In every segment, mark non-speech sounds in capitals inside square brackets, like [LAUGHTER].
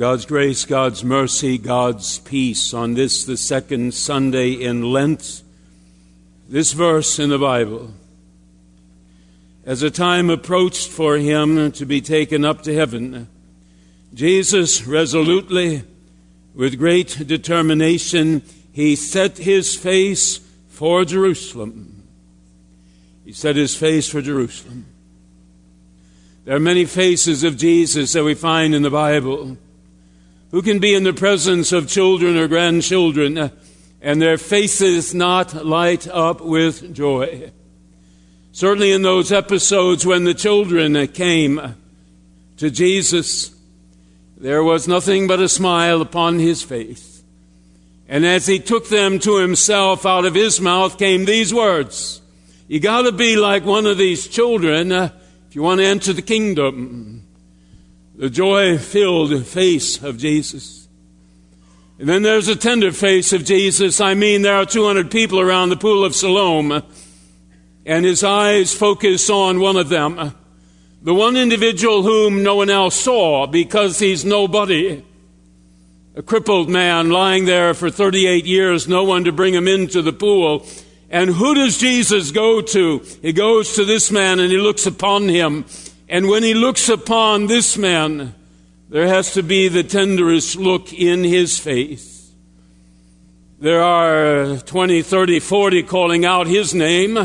God's grace, God's mercy, God's peace on this, the second Sunday in Lent. This verse in the Bible. As a time approached for him to be taken up to heaven, Jesus resolutely, with great determination, he set his face for Jerusalem. He set his face for Jerusalem. There are many faces of Jesus that we find in the Bible who can be in the presence of children or grandchildren uh, and their faces not light up with joy. Certainly in those episodes when the children came to Jesus, there was nothing but a smile upon his face. And as he took them to himself, out of his mouth came these words. You gotta be like one of these children uh, if you want to enter the kingdom the joy filled face of Jesus. And then there's a tender face of Jesus. I mean, there are 200 people around the pool of Siloam, and his eyes focus on one of them. The one individual whom no one else saw because he's nobody. A crippled man lying there for 38 years, no one to bring him into the pool. And who does Jesus go to? He goes to this man and he looks upon him and when he looks upon this man, there has to be the tenderest look in his face. There are 20, 30, 40 calling out his name.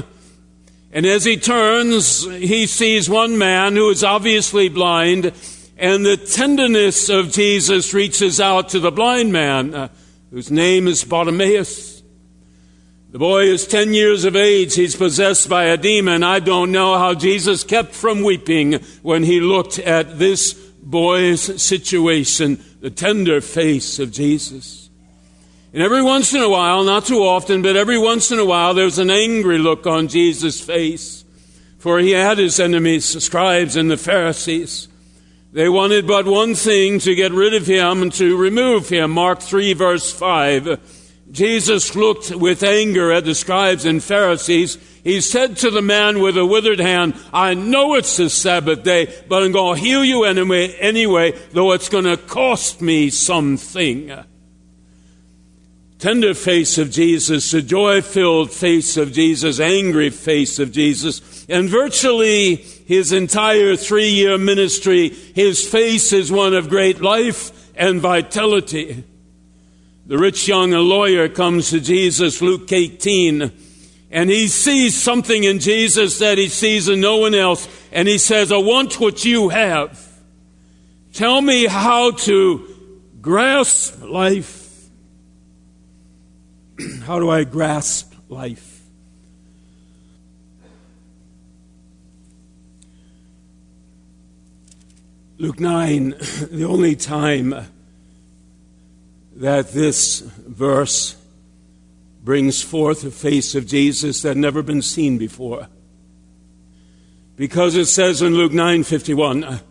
And as he turns, he sees one man who is obviously blind, and the tenderness of Jesus reaches out to the blind man, uh, whose name is Bartimaeus. The boy is 10 years of age. He's possessed by a demon. I don't know how Jesus kept from weeping when he looked at this boy's situation, the tender face of Jesus. And every once in a while, not too often, but every once in a while, there's an angry look on Jesus' face. For he had his enemies, the scribes and the Pharisees. They wanted but one thing to get rid of him and to remove him. Mark 3 verse 5. Jesus looked with anger at the scribes and Pharisees. He said to the man with a withered hand, I know it's the Sabbath day, but I'm going to heal you anyway, anyway, though it's going to cost me something. Tender face of Jesus, the joy filled face of Jesus, angry face of Jesus, and virtually his entire three year ministry, his face is one of great life and vitality. The rich young lawyer comes to Jesus, Luke 18, and he sees something in Jesus that he sees in no one else, and he says, I want what you have. Tell me how to grasp life. [CLEARS THROAT] how do I grasp life? Luke 9, [CLEARS THROAT] the only time that this verse brings forth a face of Jesus that had never been seen before. Because it says in Luke 9:51,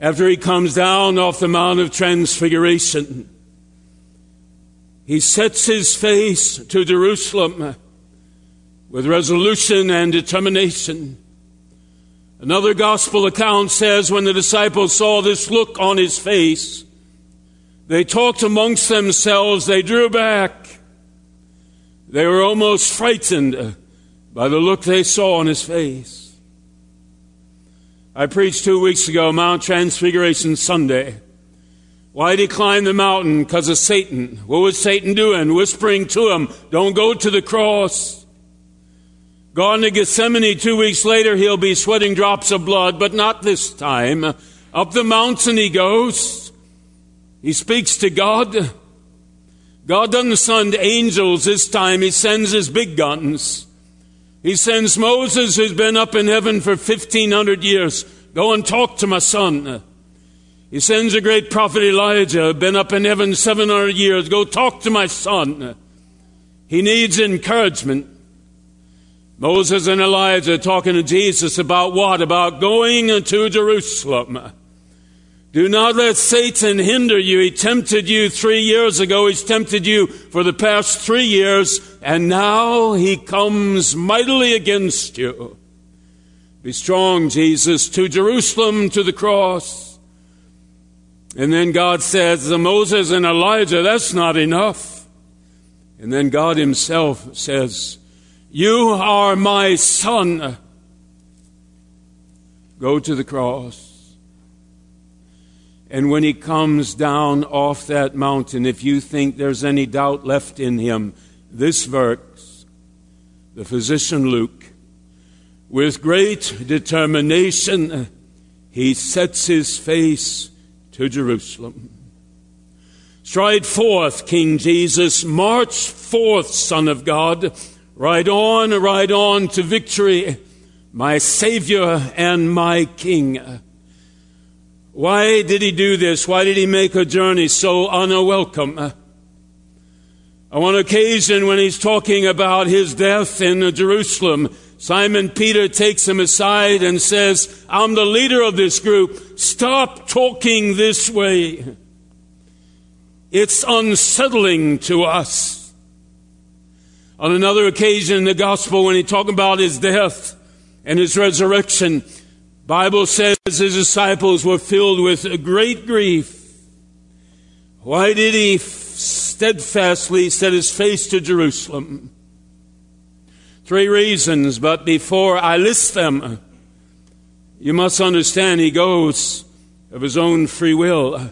after he comes down off the Mount of Transfiguration, he sets his face to Jerusalem with resolution and determination. Another gospel account says when the disciples saw this look on his face, they talked amongst themselves, they drew back. They were almost frightened by the look they saw on his face. I preached two weeks ago, Mount Transfiguration Sunday. Why did he climb the mountain? Because of Satan. What was Satan doing? Whispering to him, don't go to the cross. Gone to Gethsemane two weeks later, he'll be sweating drops of blood, but not this time. Up the mountain he goes. He speaks to God. God doesn't send angels this time, He sends His big guns. He sends Moses, who's been up in heaven for 1500 years. Go and talk to my son. He sends a great prophet Elijah, been up in heaven 700 years, go talk to my son. He needs encouragement. Moses and Elijah talking to Jesus about what? About going to Jerusalem. Do not let Satan hinder you. He tempted you three years ago. He's tempted you for the past three years, and now he comes mightily against you. Be strong, Jesus, to Jerusalem, to the cross. And then God says Moses and Elijah, that's not enough. And then God Himself says, You are my son. Go to the cross. And when He comes down off that mountain, if you think there's any doubt left in Him, this verse, the physician Luke, with great determination, he sets his face to Jerusalem. Stride forth, King Jesus. March forth, Son of God. Ride on, ride on to victory, my Savior and my King. Why did he do this? Why did he make a journey so unwelcome? Uh, on one occasion, when he's talking about his death in Jerusalem, Simon Peter takes him aside and says, I'm the leader of this group. Stop talking this way. It's unsettling to us. On another occasion in the gospel, when he talked about his death and his resurrection, Bible says his disciples were filled with great grief. Why did he steadfastly set his face to Jerusalem? Three reasons, but before I list them, you must understand he goes of his own free will.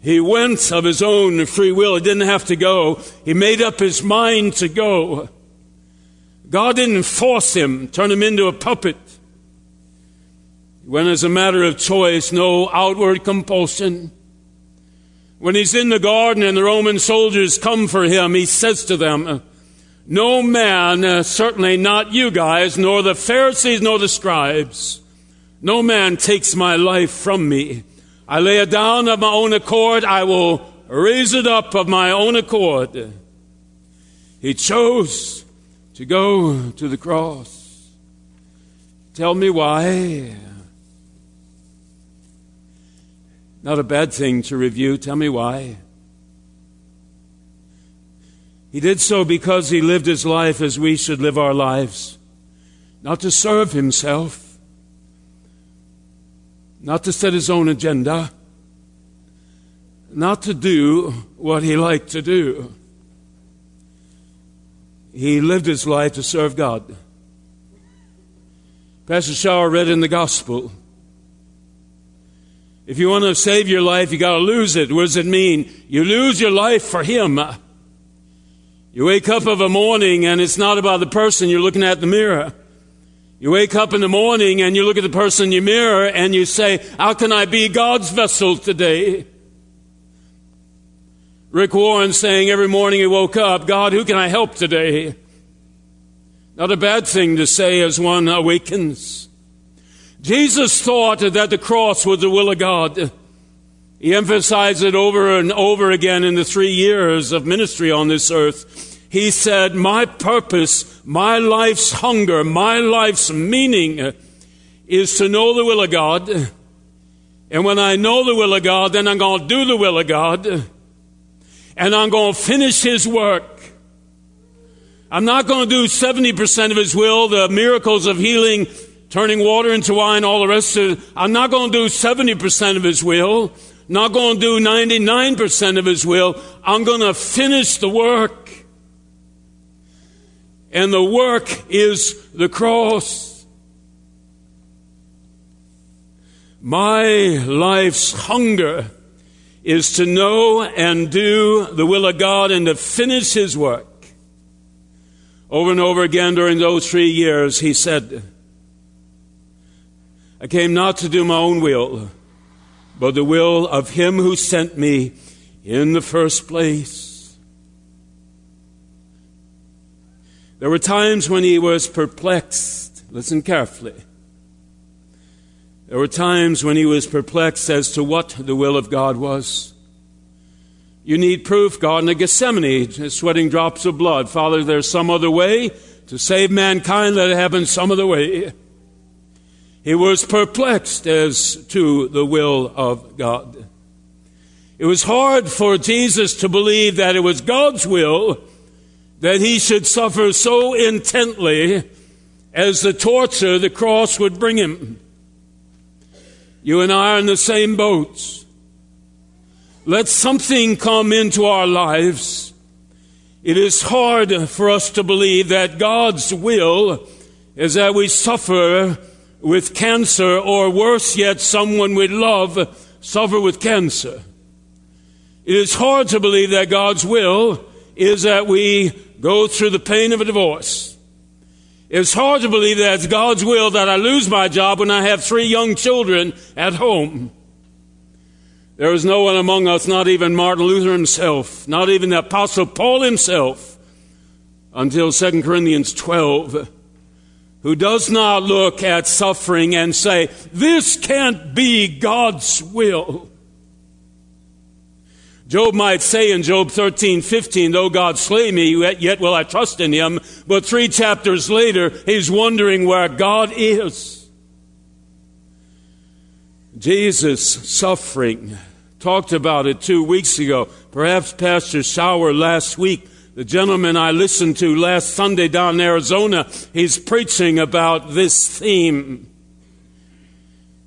He went of his own free will. He didn't have to go. He made up his mind to go. God didn't force him, turn him into a puppet. He went as a matter of choice, no outward compulsion. When he's in the garden and the Roman soldiers come for him, he says to them, no man, uh, certainly not you guys, nor the Pharisees, nor the scribes, no man takes my life from me. I lay it down of my own accord. I will raise it up of my own accord. He chose to go to the cross. Tell me why. Not a bad thing to review. Tell me why. He did so because he lived his life as we should live our lives, not to serve himself, not to set his own agenda, not to do what he liked to do. He lived his life to serve God. Pastor Shaw read in the gospel. If you want to save your life, you got to lose it. What does it mean? You lose your life for Him. You wake up of a morning and it's not about the person you're looking at in the mirror. You wake up in the morning and you look at the person in your mirror and you say, How can I be God's vessel today? Rick Warren saying every morning he woke up, God, who can I help today? Not a bad thing to say as one awakens. Jesus thought that the cross was the will of God. He emphasized it over and over again in the three years of ministry on this earth. He said, My purpose, my life's hunger, my life's meaning is to know the will of God. And when I know the will of God, then I'm going to do the will of God. And I'm going to finish His work. I'm not going to do 70% of His will, the miracles of healing, turning water into wine, all the rest of it. I'm not going to do 70% of His will not going to do 99% of His will. I'm going to finish the work. And the work is the cross. My life's hunger is to know and do the will of God and to finish His work. Over and over again during those three years, He said, I came not to do my own will but the will of Him who sent me in the first place. There were times when he was perplexed. Listen carefully. There were times when he was perplexed as to what the will of God was. You need proof, God, in of Gethsemane, sweating drops of blood. Father, there's some other way to save mankind, let it happen some other way. He was perplexed as to the will of God. It was hard for Jesus to believe that it was God's will that he should suffer so intently as the torture the cross would bring him. You and I are in the same boats. Let something come into our lives. It is hard for us to believe that God's will is that we suffer with cancer, or worse yet, someone we love suffer with cancer. It is hard to believe that God's will is that we go through the pain of a divorce. It's hard to believe that it's God's will that I lose my job when I have three young children at home. There is no one among us, not even Martin Luther himself, not even the Apostle Paul himself, until 2 Corinthians 12, who does not look at suffering and say, This can't be God's will. Job might say in Job 13, 15, though God slay me, yet will I trust in him. But three chapters later, he's wondering where God is. Jesus suffering. Talked about it two weeks ago. Perhaps Pastor Shower last week. The gentleman I listened to last Sunday down in Arizona, he's preaching about this theme.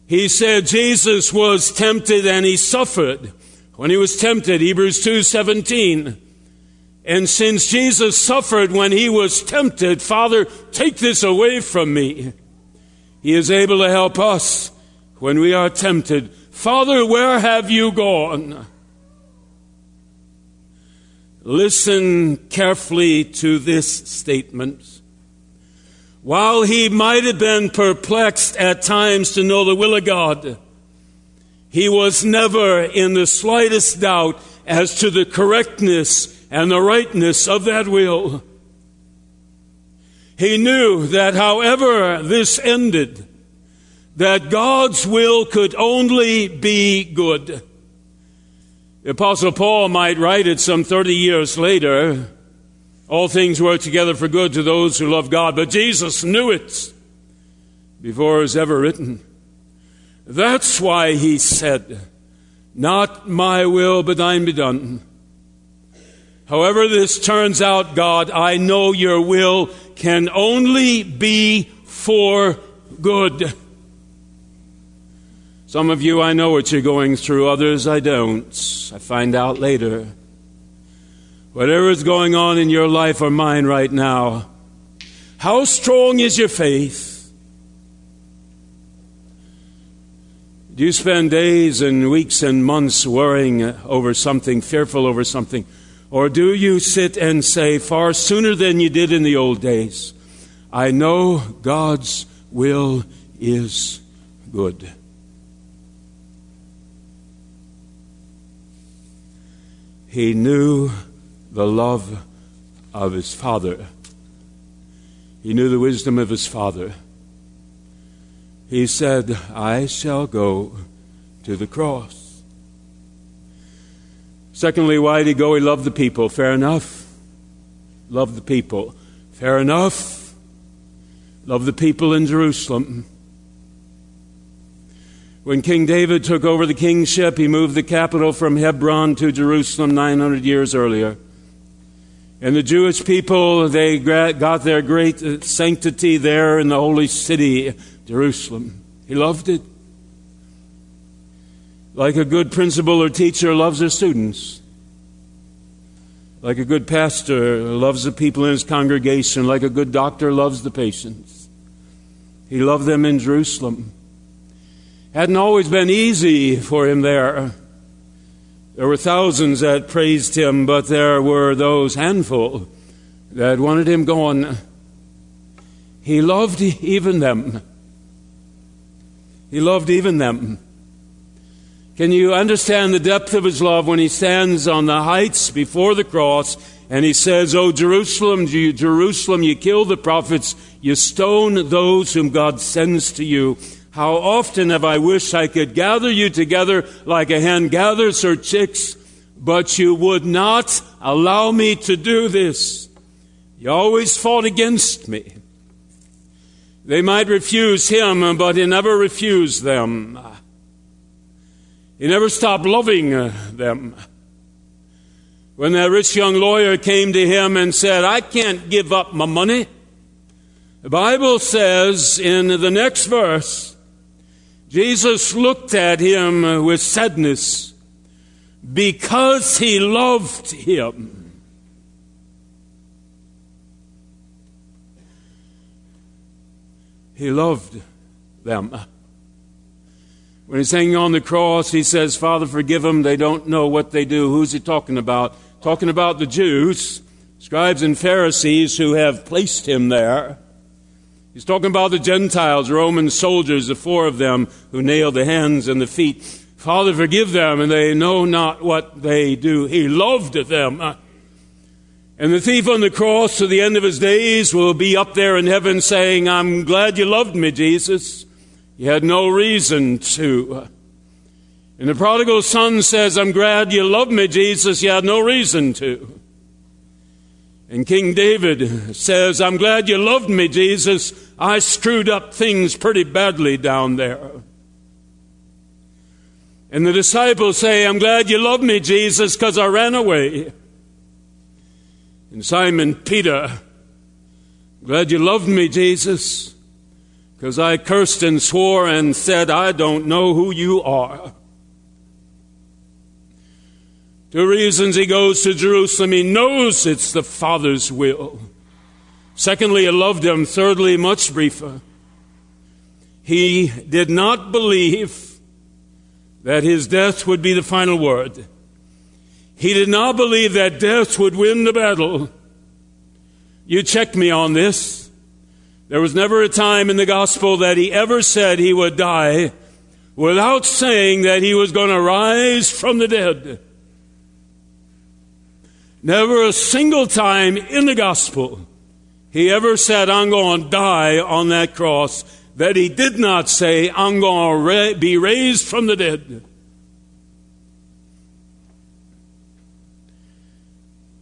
He said Jesus was tempted and he suffered when he was tempted, Hebrews 2:17. And since Jesus suffered when he was tempted, Father, take this away from me. He is able to help us when we are tempted. Father, where have you gone? Listen carefully to this statement. While he might have been perplexed at times to know the will of God, he was never in the slightest doubt as to the correctness and the rightness of that will. He knew that however this ended, that God's will could only be good. The Apostle Paul might write it some 30 years later. All things work together for good to those who love God, but Jesus knew it before it was ever written. That's why he said, Not my will, but thine be done. However, this turns out, God, I know your will can only be for good. Some of you, I know what you're going through, others, I don't. I find out later. Whatever is going on in your life or mine right now, how strong is your faith? Do you spend days and weeks and months worrying over something, fearful over something? Or do you sit and say, far sooner than you did in the old days, I know God's will is good? He knew the love of his Father. He knew the wisdom of his Father he said, I shall go to the cross. Secondly, why did he go? He loved the people. Fair enough. Loved the people. Fair enough. Loved the people in Jerusalem. When King David took over the kingship, he moved the capital from Hebron to Jerusalem 900 years earlier. And the Jewish people, they got their great uh, sanctity there in the holy city Jerusalem. He loved it. Like a good principal or teacher loves their students. Like a good pastor loves the people in his congregation. Like a good doctor loves the patients. He loved them in Jerusalem. Hadn't always been easy for him there. There were thousands that praised him, but there were those handful that wanted him gone. He loved even them. He loved even them. Can you understand the depth of his love when he stands on the heights before the cross and he says, Oh, Jerusalem, Jerusalem, you kill the prophets, you stone those whom God sends to you. How often have I wished I could gather you together like a hen gathers her chicks, but you would not allow me to do this. You always fought against me. They might refuse him, but he never refused them. He never stopped loving them. When that rich young lawyer came to him and said, I can't give up my money, the Bible says in the next verse, Jesus looked at him with sadness because he loved him. He loved them. When he's hanging on the cross, he says, Father, forgive them. They don't know what they do. Who's he talking about? Talking about the Jews, scribes and Pharisees who have placed him there. He's talking about the Gentiles, Roman soldiers, the four of them who nailed the hands and the feet. Father, forgive them, and they know not what they do. He loved them. Uh, and the thief on the cross to the end of his days will be up there in heaven saying, I'm glad you loved me, Jesus. You had no reason to. Uh, and the prodigal son says, I'm glad you loved me, Jesus. You had no reason to. And King David says, I'm glad you loved me, Jesus. I screwed up things pretty badly down there. And the disciples say, I'm glad you loved me, Jesus, because I ran away. And Simon Peter, glad you loved me, Jesus, because I cursed and swore and said, I don't know who you are. Two reasons he goes to Jerusalem. He knows it's the Father's will. Secondly, he loved him. Thirdly, much briefer. He did not believe that his death would be the final word. He did not believe that death would win the battle. You check me on this. There was never a time in the gospel that he ever said he would die without saying that he was going to rise from the dead. Never a single time in the gospel he ever said, I'm going to die on that cross, that he did not say, I'm going to ra- be raised from the dead.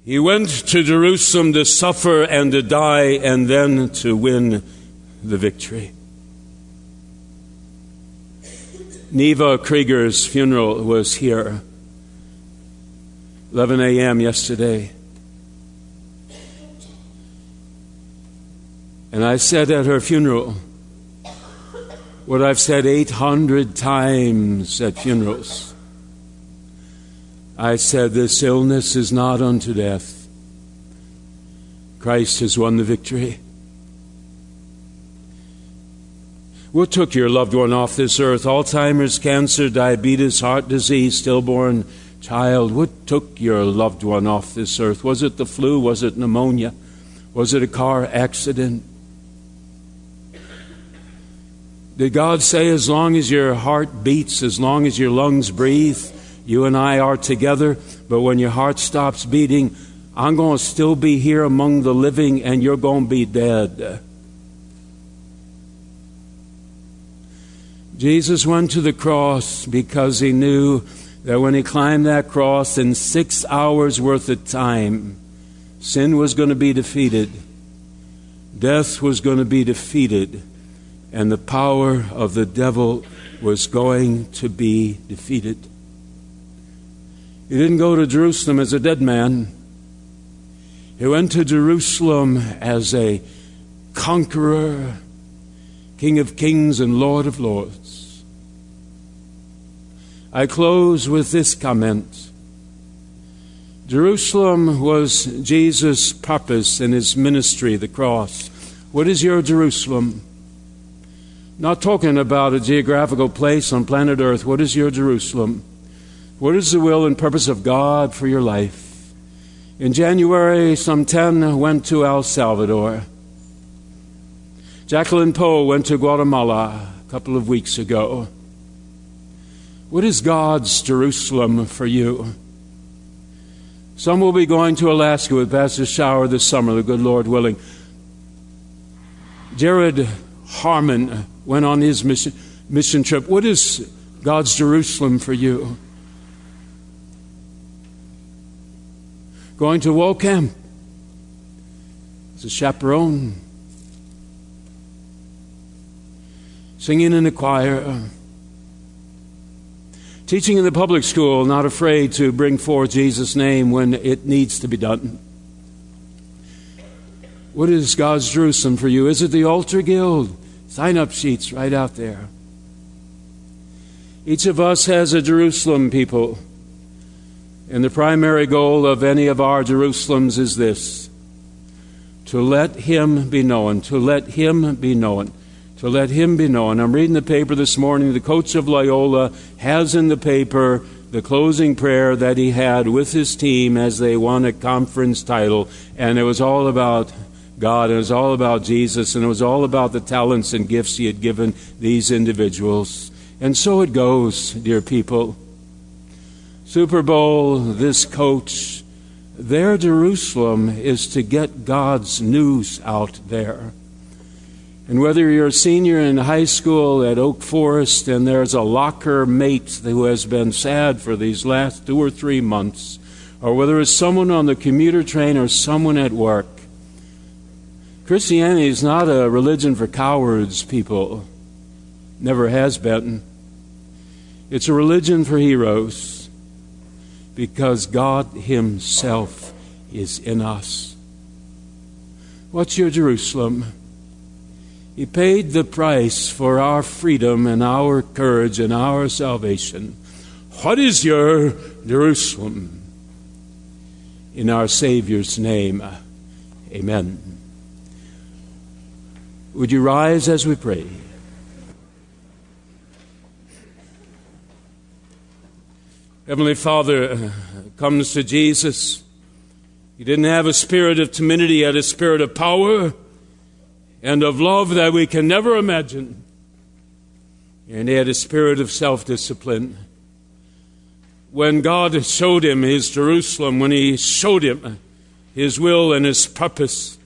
He went to Jerusalem to suffer and to die and then to win the victory. Neva Krieger's funeral was here. 11 a.m. yesterday. And I said at her funeral what I've said 800 times at funerals. I said, This illness is not unto death. Christ has won the victory. What took your loved one off this earth? Alzheimer's, cancer, diabetes, heart disease, stillborn child, what took your loved one off this earth? Was it the flu? Was it pneumonia? Was it a car accident? Did God say, as long as your heart beats, as long as your lungs breathe, you and I are together, but when your heart stops beating, I'm going to still be here among the living and you're going to be dead? Jesus went to the cross because he knew that when he climbed that cross in six hours worth of time, sin was going to be defeated, death was going to be defeated, and the power of the devil was going to be defeated. He didn't go to Jerusalem as a dead man. He went to Jerusalem as a conqueror, King of kings and Lord of lords. I close with this comment. Jerusalem was Jesus' purpose in his ministry, the cross. What is your Jerusalem? Not talking about a geographical place on planet Earth. What is your Jerusalem? What is the will and purpose of God for your life? In January, some 10 went to El Salvador. Jacqueline Poe went to Guatemala a couple of weeks ago. What is God's Jerusalem for you? Some will be going to Alaska with Pastor Shower this summer, the good Lord willing. Jared Harmon went on his mission. mission trip. What is God's Jerusalem for you? Going to WOCAM as a chaperone, singing in the choir, teaching in the public school, not afraid to bring forth Jesus' name when it needs to be done. What is God's Jerusalem for you? Is it the altar guild? Sign up sheets right out there. Each of us has a Jerusalem, people. And the primary goal of any of our Jerusalems is this to let Him be known, to let Him be known, let Him be known. I'm reading the paper this morning. The coach of Loyola has in the paper the closing prayer that he had with his team as they won a conference title, and it was all about God. And it was all about Jesus, and it was all about the talents and gifts He had given these individuals. And so it goes, dear people. Super Bowl, this coach, their Jerusalem is to get God's news out there. And whether you're a senior in high school at Oak Forest and there's a locker mate who has been sad for these last two or three months, or whether it's someone on the commuter train or someone at work, Christianity is not a religion for cowards, people. Never has been. It's a religion for heroes because God Himself is in us. What's your Jerusalem? He paid the price for our freedom and our courage and our salvation. What is your Jerusalem? In our Savior's name, amen. Would you rise as we pray? Heavenly Father uh, comes to Jesus. He didn't have a spirit of timidity, he had a spirit of power and of love that we can never imagine. And he had a spirit of self discipline. When God showed him his Jerusalem, when he showed him his will and his purpose,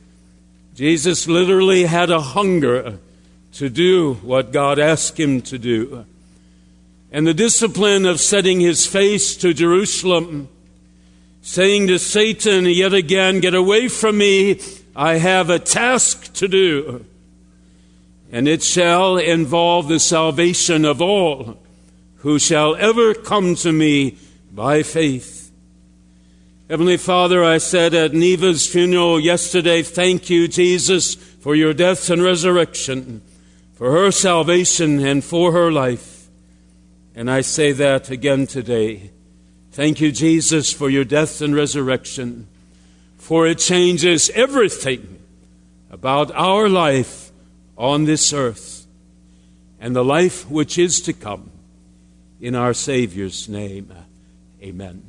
Jesus literally had a hunger to do what God asked him to do. And the discipline of setting his face to Jerusalem, saying to Satan yet again, Get away from me, I have a task to do. And it shall involve the salvation of all who shall ever come to me by faith. Heavenly Father, I said at Neva's funeral yesterday, thank you, Jesus, for your death and resurrection, for her salvation and for her life. And I say that again today. Thank you, Jesus, for your death and resurrection, for it changes everything about our life on this earth and the life which is to come. In our Savior's name, amen.